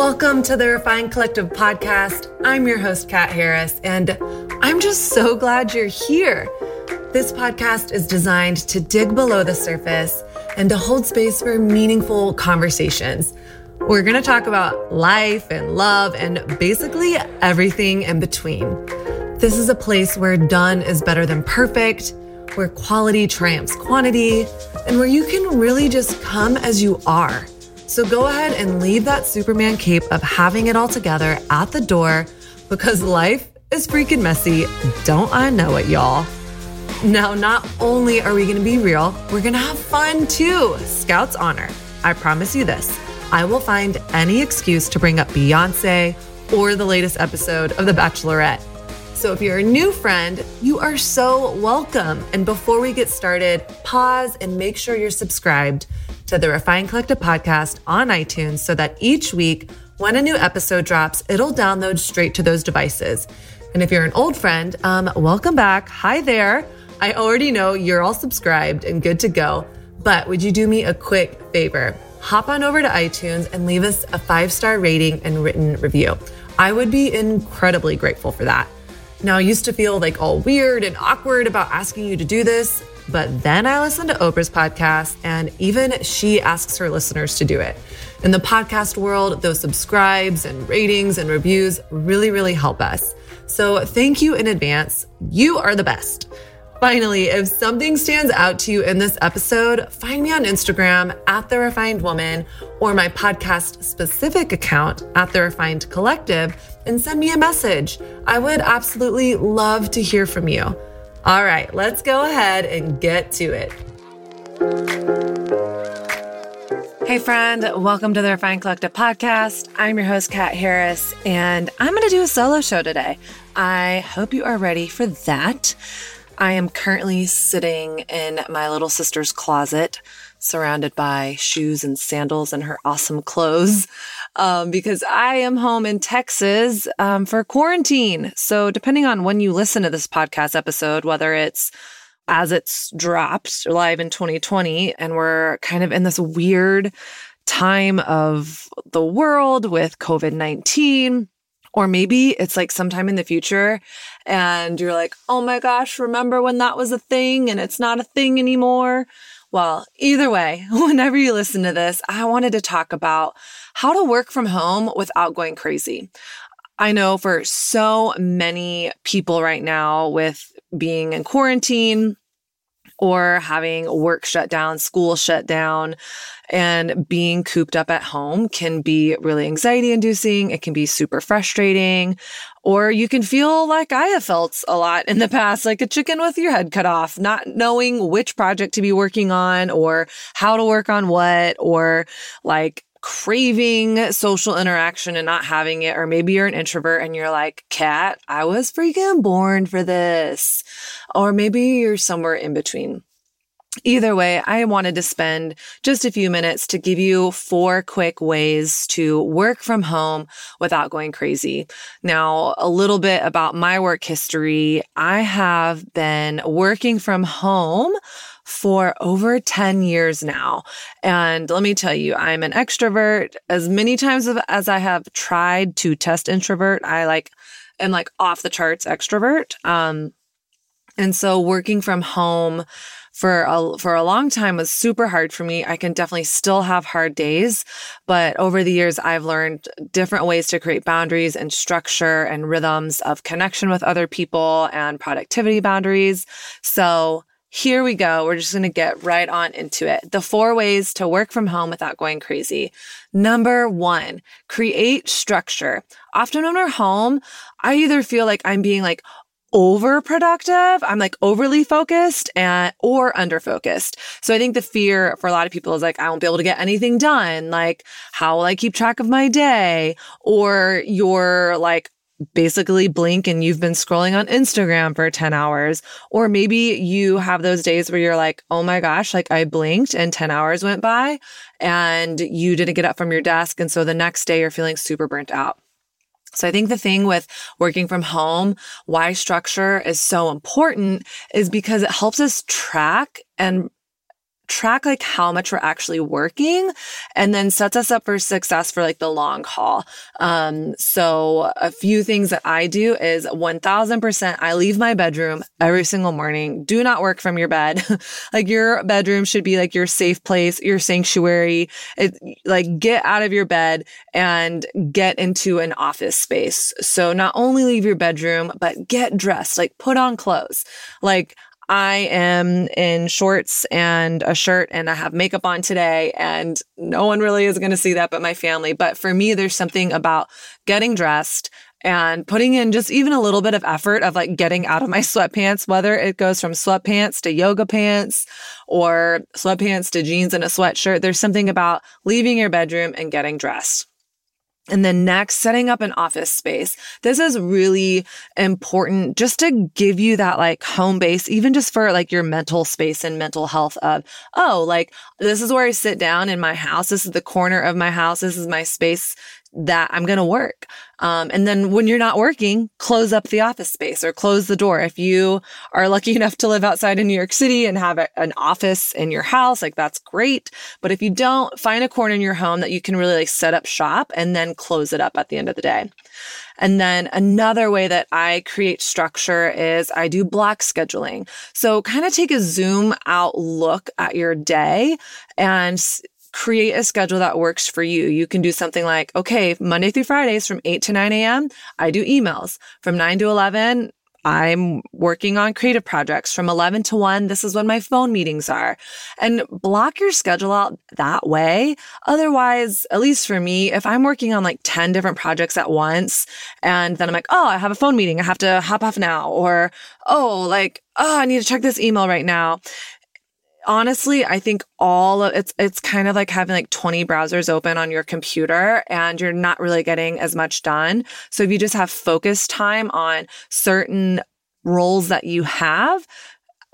Welcome to the Refined Collective podcast. I'm your host, Kat Harris, and I'm just so glad you're here. This podcast is designed to dig below the surface and to hold space for meaningful conversations. We're going to talk about life and love and basically everything in between. This is a place where done is better than perfect, where quality triumphs quantity, and where you can really just come as you are. So go ahead and leave that Superman cape of having it all together at the door because life is freaking messy. Don't I know it, y'all? Now, not only are we gonna be real, we're gonna have fun too. Scouts honor. I promise you this I will find any excuse to bring up Beyonce or the latest episode of The Bachelorette. So if you're a new friend, you are so welcome. And before we get started, pause and make sure you're subscribed to the Refined Collective podcast on iTunes so that each week, when a new episode drops, it'll download straight to those devices. And if you're an old friend, um, welcome back. Hi there. I already know you're all subscribed and good to go, but would you do me a quick favor? Hop on over to iTunes and leave us a five star rating and written review. I would be incredibly grateful for that. Now, I used to feel like all weird and awkward about asking you to do this, but then I listened to Oprah's podcast, and even she asks her listeners to do it. In the podcast world, those subscribes and ratings and reviews really, really help us. So thank you in advance. You are the best. Finally, if something stands out to you in this episode, find me on Instagram at The Refined Woman or my podcast specific account at The Refined Collective and send me a message. I would absolutely love to hear from you. All right, let's go ahead and get to it. Hey, friend, welcome to the Refined Collective podcast. I'm your host, Kat Harris, and I'm going to do a solo show today. I hope you are ready for that. I am currently sitting in my little sister's closet, surrounded by shoes and sandals and her awesome clothes um, because I am home in Texas um, for quarantine. So, depending on when you listen to this podcast episode, whether it's as it's dropped live in 2020, and we're kind of in this weird time of the world with COVID 19. Or maybe it's like sometime in the future and you're like, oh my gosh, remember when that was a thing and it's not a thing anymore? Well, either way, whenever you listen to this, I wanted to talk about how to work from home without going crazy. I know for so many people right now with being in quarantine, or having work shut down, school shut down, and being cooped up at home can be really anxiety inducing. It can be super frustrating. Or you can feel like I have felt a lot in the past, like a chicken with your head cut off, not knowing which project to be working on or how to work on what, or like craving social interaction and not having it. Or maybe you're an introvert and you're like, Kat, I was freaking born for this. Or maybe you're somewhere in between. Either way, I wanted to spend just a few minutes to give you four quick ways to work from home without going crazy. Now, a little bit about my work history. I have been working from home for over 10 years now. And let me tell you, I'm an extrovert. As many times as I have tried to test introvert, I like am like off the charts extrovert. Um, and so working from home for a, for a long time was super hard for me. I can definitely still have hard days, but over the years, I've learned different ways to create boundaries and structure and rhythms of connection with other people and productivity boundaries. So here we go. We're just going to get right on into it. The four ways to work from home without going crazy. Number one, create structure. Often when we're home, I either feel like I'm being like over productive. I'm like overly focused and or under focused. So I think the fear for a lot of people is like, I won't be able to get anything done. Like, how will I keep track of my day? Or you're like, basically blink and you've been scrolling on Instagram for 10 hours. Or maybe you have those days where you're like, oh my gosh, like I blinked and 10 hours went by and you didn't get up from your desk. And so the next day you're feeling super burnt out. So I think the thing with working from home, why structure is so important is because it helps us track and track like how much we're actually working and then sets us up for success for like the long haul. Um, so a few things that I do is 1000% I leave my bedroom every single morning. Do not work from your bed. like your bedroom should be like your safe place, your sanctuary. It like get out of your bed and get into an office space. So not only leave your bedroom, but get dressed, like put on clothes. Like I am in shorts and a shirt and I have makeup on today and no one really is going to see that but my family. But for me, there's something about getting dressed and putting in just even a little bit of effort of like getting out of my sweatpants, whether it goes from sweatpants to yoga pants or sweatpants to jeans and a sweatshirt. There's something about leaving your bedroom and getting dressed. And then next, setting up an office space. This is really important just to give you that like home base, even just for like your mental space and mental health of, oh, like this is where I sit down in my house. This is the corner of my house. This is my space that I'm going to work. Um, and then when you're not working, close up the office space or close the door. If you are lucky enough to live outside in New York City and have a, an office in your house, like that's great. But if you don't, find a corner in your home that you can really like set up shop and then close it up at the end of the day. And then another way that I create structure is I do block scheduling. So kind of take a zoom out look at your day and create a schedule that works for you. You can do something like, okay, Monday through Fridays from 8 to 9 a.m., I do emails. From 9 to 11, I'm working on creative projects from 11 to 1. This is when my phone meetings are. And block your schedule out that way. Otherwise, at least for me, if I'm working on like 10 different projects at once and then I'm like, oh, I have a phone meeting. I have to hop off now. Or, oh, like, oh, I need to check this email right now honestly, I think all of it's it's kind of like having like 20 browsers open on your computer and you're not really getting as much done. So if you just have focus time on certain roles that you have,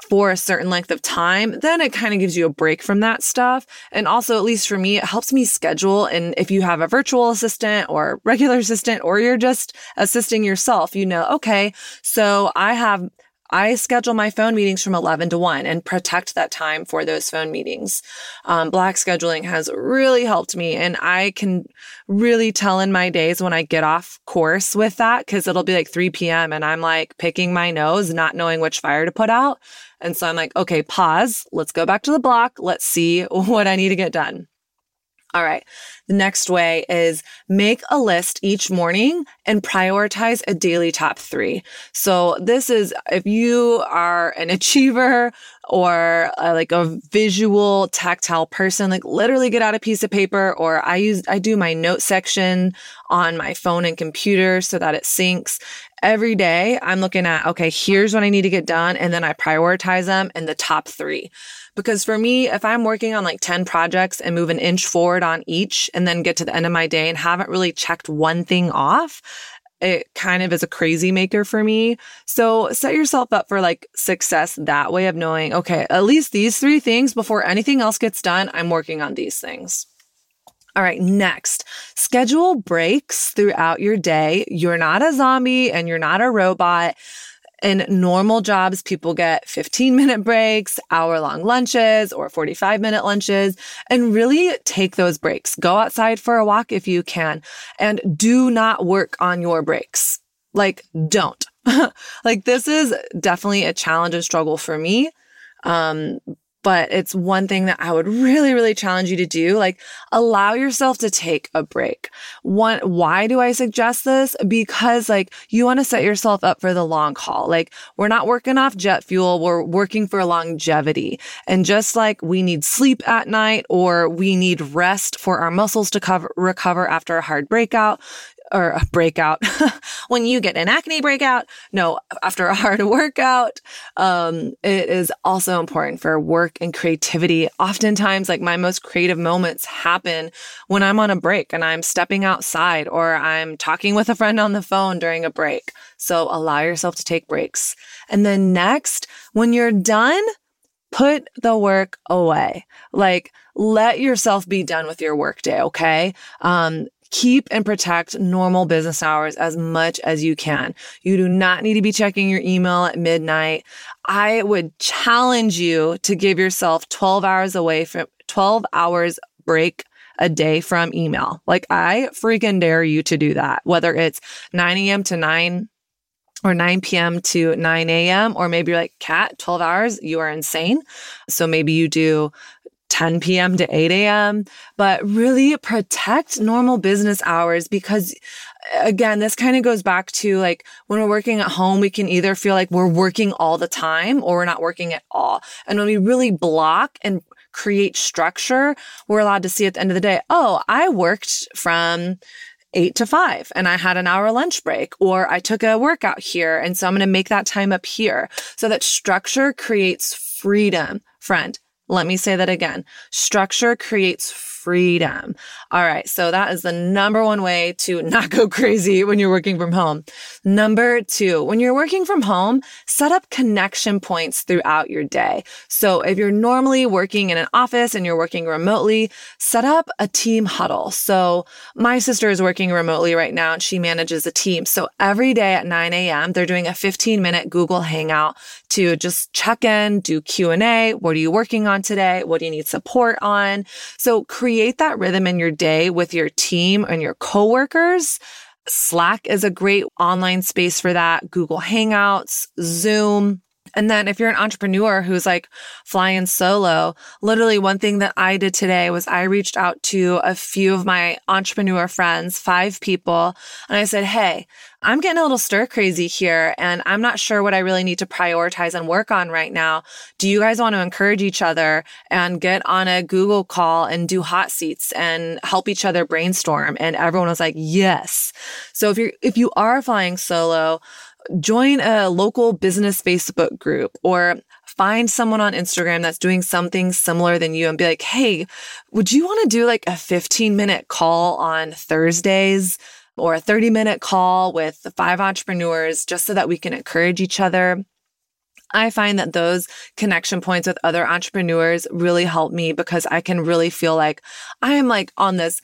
for a certain length of time, then it kind of gives you a break from that stuff. And also, at least for me, it helps me schedule. And if you have a virtual assistant or regular assistant, or you're just assisting yourself, you know, okay, so I have I schedule my phone meetings from 11 to 1 and protect that time for those phone meetings. Um, block scheduling has really helped me. And I can really tell in my days when I get off course with that because it'll be like 3 p.m. and I'm like picking my nose, not knowing which fire to put out. And so I'm like, okay, pause. Let's go back to the block. Let's see what I need to get done. All right. The next way is make a list each morning and prioritize a daily top three. So this is if you are an achiever or a, like a visual tactile person, like literally get out a piece of paper or I use, I do my note section on my phone and computer so that it syncs every day. I'm looking at, okay, here's what I need to get done. And then I prioritize them in the top three. Because for me, if I'm working on like 10 projects and move an inch forward on each and then get to the end of my day and haven't really checked one thing off, it kind of is a crazy maker for me. So set yourself up for like success that way of knowing, okay, at least these three things before anything else gets done, I'm working on these things. All right, next, schedule breaks throughout your day. You're not a zombie and you're not a robot. In normal jobs, people get 15 minute breaks, hour long lunches, or 45 minute lunches, and really take those breaks. Go outside for a walk if you can, and do not work on your breaks. Like, don't. like, this is definitely a challenge and struggle for me. Um, but it's one thing that I would really, really challenge you to do. Like allow yourself to take a break. One, why do I suggest this? Because like you want to set yourself up for the long haul. Like we're not working off jet fuel. We're working for longevity. And just like we need sleep at night or we need rest for our muscles to cover, recover after a hard breakout, or a breakout when you get an acne breakout. No, after a hard workout. Um, it is also important for work and creativity. Oftentimes, like my most creative moments happen when I'm on a break and I'm stepping outside or I'm talking with a friend on the phone during a break. So allow yourself to take breaks. And then next, when you're done, put the work away. Like, let yourself be done with your workday. Okay. Um, keep and protect normal business hours as much as you can. You do not need to be checking your email at midnight. I would challenge you to give yourself 12 hours away from 12 hours break a day from email. Like I freaking dare you to do that, whether it's 9 a.m. to 9 or 9 p.m. to 9 a.m. Or maybe you're like, Kat, 12 hours, you are insane. So maybe you do 10 p.m. to 8 a.m., but really protect normal business hours because again, this kind of goes back to like when we're working at home, we can either feel like we're working all the time or we're not working at all. And when we really block and create structure, we're allowed to see at the end of the day, oh, I worked from eight to five and I had an hour lunch break or I took a workout here. And so I'm going to make that time up here so that structure creates freedom. Friend, let me say that again. Structure creates freedom. All right. So that is the number one way to not go crazy when you're working from home. Number two, when you're working from home, set up connection points throughout your day. So if you're normally working in an office and you're working remotely, set up a team huddle. So my sister is working remotely right now and she manages a team. So every day at 9 a.m., they're doing a 15 minute Google Hangout to just check in, do Q&A. What are you working on today? What do you need support on? So create that rhythm in your day with your team and your coworkers. Slack is a great online space for that. Google Hangouts, Zoom. And then if you're an entrepreneur who's like flying solo, literally one thing that I did today was I reached out to a few of my entrepreneur friends, five people, and I said, Hey, I'm getting a little stir crazy here and I'm not sure what I really need to prioritize and work on right now. Do you guys want to encourage each other and get on a Google call and do hot seats and help each other brainstorm? And everyone was like, yes. So if you're, if you are flying solo, join a local business Facebook group or find someone on Instagram that's doing something similar than you and be like, Hey, would you want to do like a 15 minute call on Thursdays? or a 30 minute call with the five entrepreneurs just so that we can encourage each other. I find that those connection points with other entrepreneurs really help me because I can really feel like I am like on this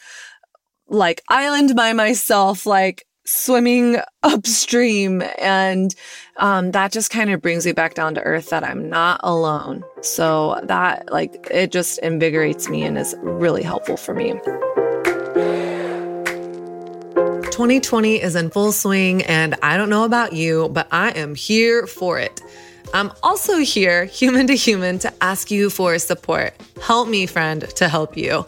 like island by myself, like swimming upstream. And um, that just kind of brings me back down to earth that I'm not alone. So that like it just invigorates me and is really helpful for me. 2020 is in full swing, and I don't know about you, but I am here for it. I'm also here, human to human, to ask you for support. Help me, friend, to help you.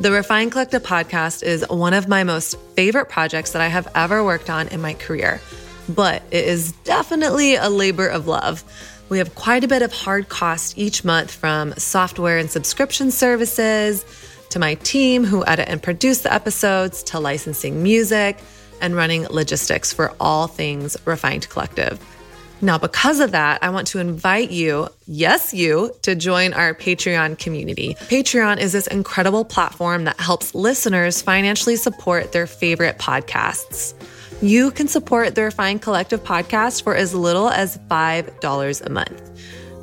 The Refined Collective podcast is one of my most favorite projects that I have ever worked on in my career, but it is definitely a labor of love. We have quite a bit of hard cost each month from software and subscription services to my team who edit and produce the episodes, to licensing music and running logistics for all things Refined Collective. Now, because of that, I want to invite you, yes, you, to join our Patreon community. Patreon is this incredible platform that helps listeners financially support their favorite podcasts. You can support the Refined Collective podcast for as little as $5 a month.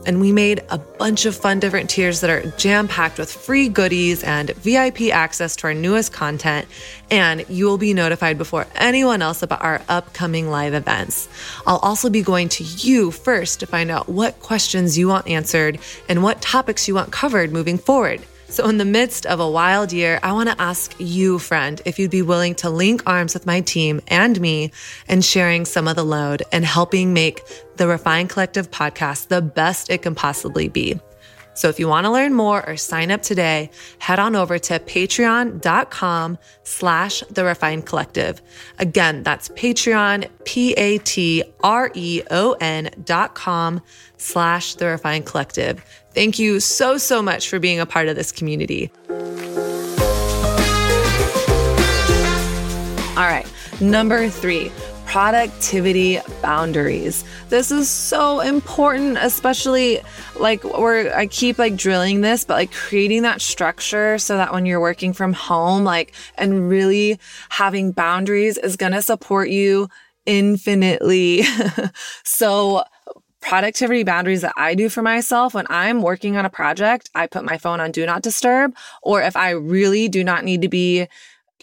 And we made a bunch of fun different tiers that are jam packed with free goodies and VIP access to our newest content. And you will be notified before anyone else about our upcoming live events. I'll also be going to you first to find out what questions you want answered and what topics you want covered moving forward. So, in the midst of a wild year, I want to ask you, friend, if you'd be willing to link arms with my team and me and sharing some of the load and helping make the Refined Collective podcast the best it can possibly be. So if you want to learn more or sign up today, head on over to patreon.com slash the refined collective. Again, that's Patreon, P-A-T-R-E-O-N dot com slash the refined collective. Thank you so, so much for being a part of this community. All right. Number three, productivity boundaries. This is so important, especially like where I keep like drilling this, but like creating that structure so that when you're working from home, like, and really having boundaries is going to support you infinitely. so productivity boundaries that I do for myself when I'm working on a project, I put my phone on do not disturb, or if I really do not need to be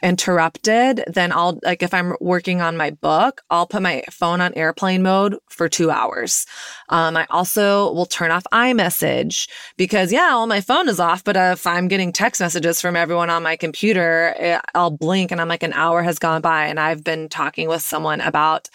interrupted, then I'll like if I'm working on my book, I'll put my phone on airplane mode for two hours. Um, I also will turn off iMessage because yeah, well, my phone is off, but if I'm getting text messages from everyone on my computer, eh, I'll blink and I'm like an hour has gone by and I've been talking with someone about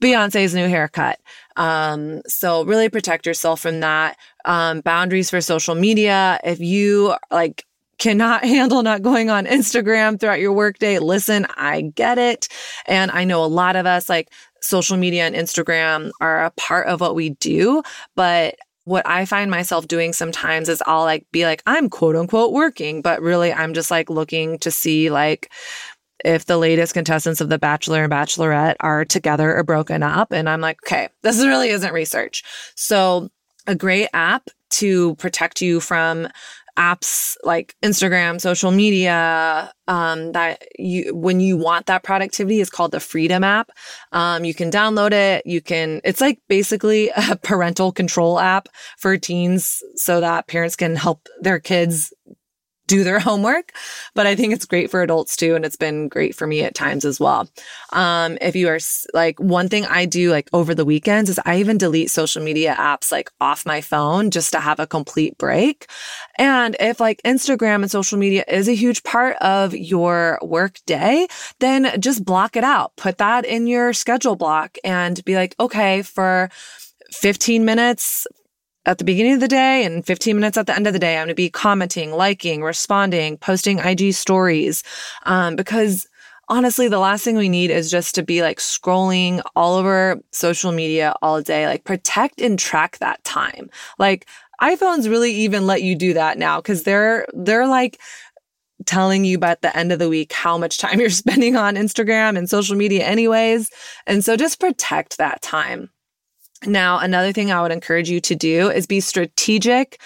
Beyonce's new haircut. Um, so really protect yourself from that. Um, boundaries for social media. If you like cannot handle not going on Instagram throughout your workday, listen, I get it. And I know a lot of us like social media and Instagram are a part of what we do, but what I find myself doing sometimes is I'll like be like, I'm quote unquote working, but really I'm just like looking to see like if the latest contestants of The Bachelor and Bachelorette are together or broken up. And I'm like, okay, this really isn't research. So a great app to protect you from apps like Instagram, social media, um, that you, when you want that productivity is called the Freedom app. Um, you can download it. You can, it's like basically a parental control app for teens so that parents can help their kids do their homework, but I think it's great for adults too. And it's been great for me at times as well. Um, if you are like one thing I do like over the weekends is I even delete social media apps like off my phone just to have a complete break. And if like Instagram and social media is a huge part of your work day, then just block it out. Put that in your schedule block and be like, okay, for 15 minutes, at the beginning of the day and 15 minutes at the end of the day, I'm going to be commenting, liking, responding, posting IG stories. Um, because honestly, the last thing we need is just to be like scrolling all over social media all day. Like protect and track that time. Like iPhones really even let you do that now because they're, they're like, telling you by the end of the week how much time you're spending on Instagram and social media anyways. And so just protect that time. Now, another thing I would encourage you to do is be strategic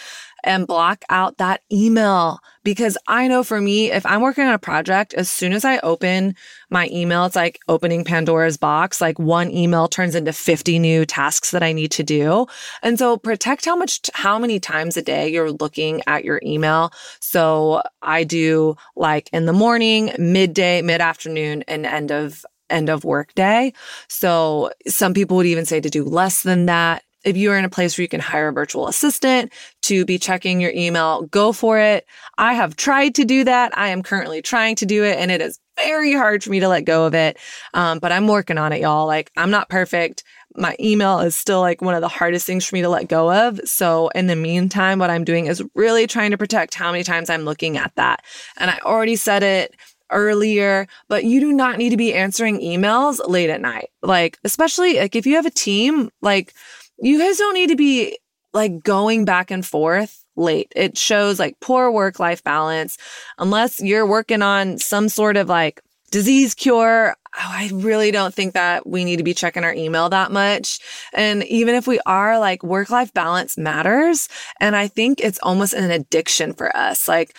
and block out that email because I know for me, if I'm working on a project, as soon as I open my email, it's like opening Pandora's box. Like one email turns into 50 new tasks that I need to do. And so protect how much, how many times a day you're looking at your email. So I do like in the morning, midday, mid afternoon, and end of end of work day. So some people would even say to do less than that. If you are in a place where you can hire a virtual assistant to be checking your email, go for it. I have tried to do that. I am currently trying to do it and it is very hard for me to let go of it. Um, but I'm working on it, y'all. Like I'm not perfect. My email is still like one of the hardest things for me to let go of. So in the meantime, what I'm doing is really trying to protect how many times I'm looking at that. And I already said it earlier, but you do not need to be answering emails late at night. Like, especially like if you have a team, like you guys don't need to be like going back and forth late. It shows like poor work life balance unless you're working on some sort of like disease cure. Oh, I really don't think that we need to be checking our email that much. And even if we are like work life balance matters. And I think it's almost an addiction for us. Like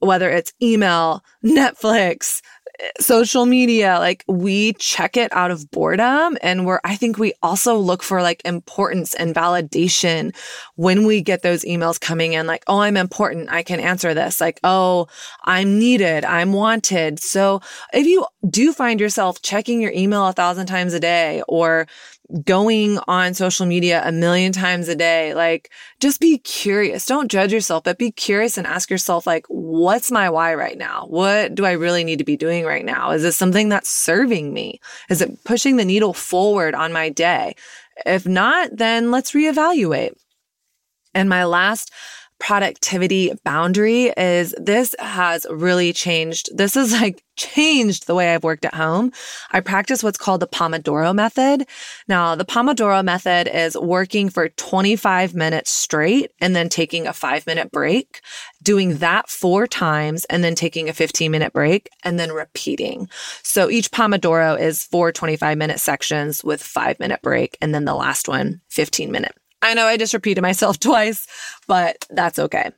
whether it's email, Netflix, social media, like we check it out of boredom. And we're, I think we also look for like importance and validation when we get those emails coming in, like, oh, I'm important. I can answer this. Like, oh, I'm needed. I'm wanted. So if you do find yourself checking your email a thousand times a day or going on social media a million times a day. Like, just be curious. Don't judge yourself, but be curious and ask yourself, like, what's my why right now? What do I really need to be doing right now? Is this something that's serving me? Is it pushing the needle forward on my day? If not, then let's reevaluate. And my last productivity boundary is this has really changed. This has like changed the way I've worked at home. I practice what's called the Pomodoro method. Now, the Pomodoro method is working for 25 minutes straight and then taking a five minute break, doing that four times and then taking a 15 minute break and then repeating. So each Pomodoro is four 25 minute sections with five minute break and then the last one 15 minute. I know I just repeated myself twice, but that's okay.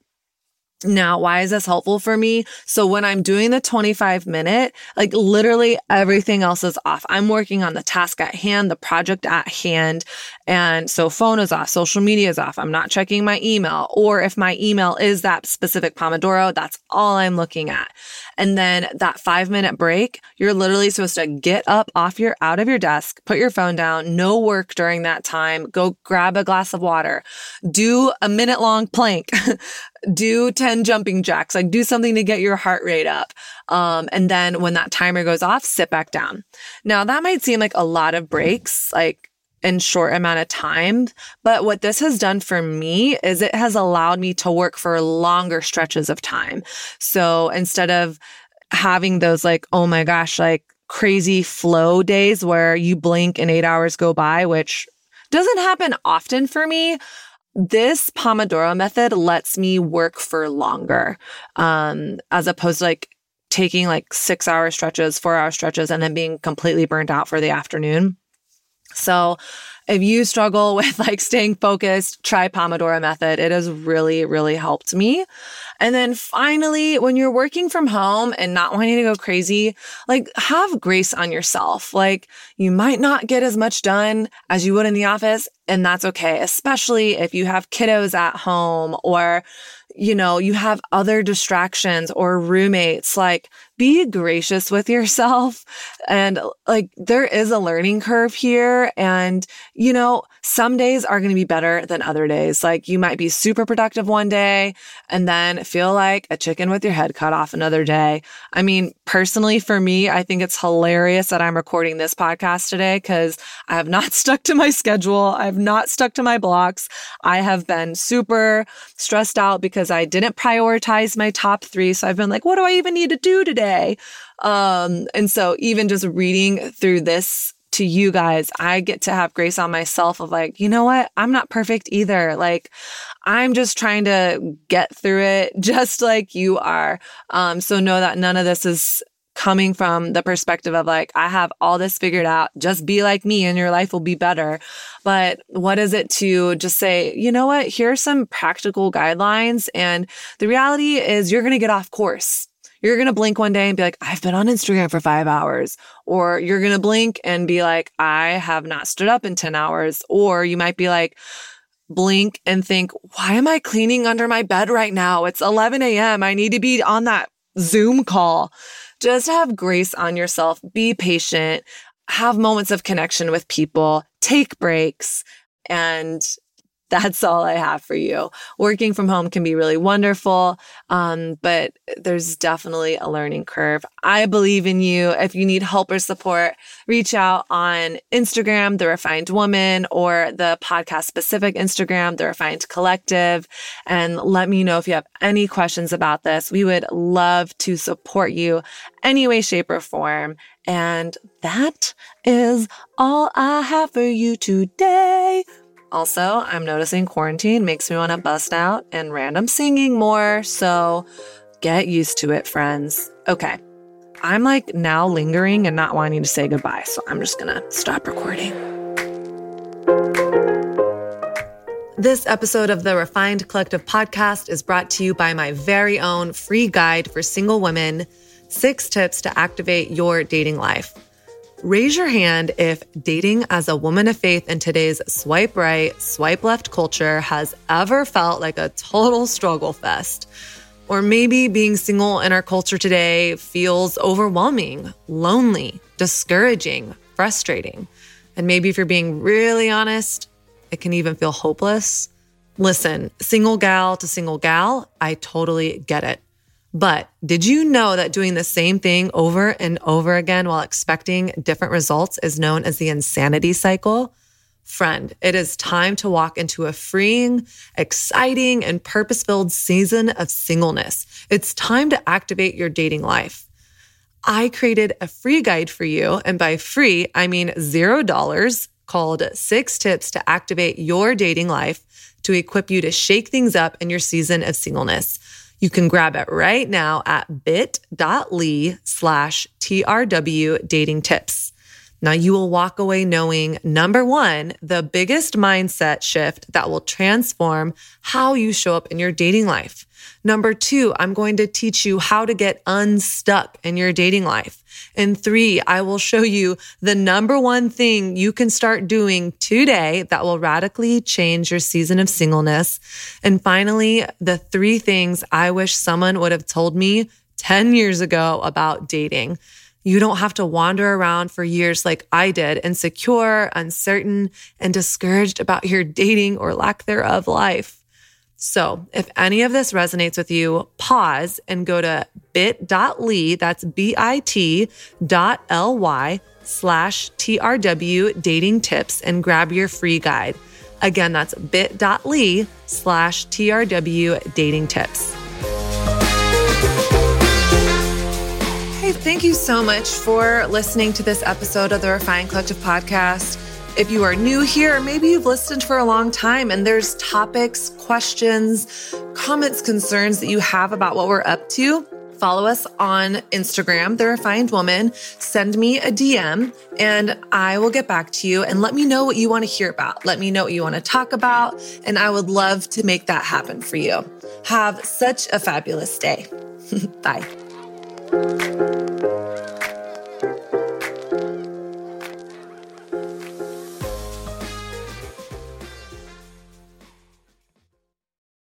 Now, why is this helpful for me? So when I'm doing the 25 minute, like literally everything else is off. I'm working on the task at hand, the project at hand, And so phone is off, social media is off. I'm not checking my email. Or if my email is that specific Pomodoro, that's all I'm looking at. And then that five minute break, you're literally supposed to get up off your, out of your desk, put your phone down, no work during that time, go grab a glass of water, do a minute long plank, do 10 jumping jacks, like do something to get your heart rate up. Um, and then when that timer goes off, sit back down. Now that might seem like a lot of breaks, like in short amount of time. But what this has done for me is it has allowed me to work for longer stretches of time. So instead of having those like, oh my gosh, like crazy flow days where you blink and eight hours go by, which doesn't happen often for me. This Pomodoro method lets me work for longer, um, as opposed to like taking like six hour stretches, four hour stretches, and then being completely burnt out for the afternoon. So if you struggle with like staying focused, try Pomodoro method. It has really, really helped me. And then finally, when you're working from home and not wanting to go crazy, like have grace on yourself. Like you might not get as much done as you would in the office. And that's okay, especially if you have kiddos at home or you know, you have other distractions or roommates, like be gracious with yourself. And like there is a learning curve here. And, you know, some days are going to be better than other days. Like you might be super productive one day and then feel like a chicken with your head cut off another day. I mean, personally, for me, I think it's hilarious that I'm recording this podcast today because I have not stuck to my schedule. I have not stuck to my blocks. I have been super stressed out because I didn't prioritize my top three. So I've been like, what do I even need to do today? Um, and so even just reading through this to you guys, I get to have grace on myself of like, you know what? I'm not perfect either. Like, I'm just trying to get through it just like you are. Um, so know that none of this is coming from the perspective of like, I have all this figured out. Just be like me and your life will be better. But what is it to just say, you know what? Here's some practical guidelines. And the reality is you're going to get off course. You're going to blink one day and be like, I've been on Instagram for five hours. Or you're going to blink and be like, I have not stood up in 10 hours. Or you might be like, blink and think, why am I cleaning under my bed right now? It's 11 a.m. I need to be on that Zoom call. Just have grace on yourself. Be patient. Have moments of connection with people. Take breaks and that's all I have for you. Working from home can be really wonderful, um, but there's definitely a learning curve. I believe in you. If you need help or support, reach out on Instagram, The Refined Woman, or the podcast specific Instagram, The Refined Collective, and let me know if you have any questions about this. We would love to support you any way, shape, or form. And that is all I have for you today. Also, I'm noticing quarantine makes me want to bust out and random singing more. So get used to it, friends. Okay. I'm like now lingering and not wanting to say goodbye. So I'm just to stop recording. This episode of the Refined Collective podcast is brought to you by my very own free guide for single women six tips to activate your dating life. Raise your hand if dating as a woman of faith in today's swipe right, swipe left culture has ever felt like a total struggle fest. Or maybe being single in our culture today feels overwhelming, lonely, discouraging, frustrating. And maybe if you're being really honest, it can even feel hopeless. Listen, single gal to single gal, I totally get it. But did you know that doing the same thing over and over again while expecting different results is known as the insanity cycle? Friend, it is time to walk into a freeing, exciting, and purpose filled season of singleness. It's time to activate your dating life. I created a free guide for you, and by free, I mean zero dollars, called Six Tips to Activate Your Dating Life to equip you to shake things up in your season of singleness. You can grab it right now at bit.ly slash TRW dating tips. Now, you will walk away knowing number one, the biggest mindset shift that will transform how you show up in your dating life. Number two, I'm going to teach you how to get unstuck in your dating life. And three, I will show you the number one thing you can start doing today that will radically change your season of singleness. And finally, the three things I wish someone would have told me 10 years ago about dating. You don't have to wander around for years like I did, insecure, uncertain, and discouraged about your dating or lack thereof life. So if any of this resonates with you, pause and go to bit.ly, that's B-I-T dot L-Y slash TRW dating tips and grab your free guide. Again, that's bit.ly slash TRW dating tips. Thank you so much for listening to this episode of the Refined Collective podcast. If you are new here, maybe you've listened for a long time and there's topics, questions, comments, concerns that you have about what we're up to, follow us on Instagram, The Refined Woman. Send me a DM and I will get back to you and let me know what you want to hear about. Let me know what you want to talk about. And I would love to make that happen for you. Have such a fabulous day. Bye.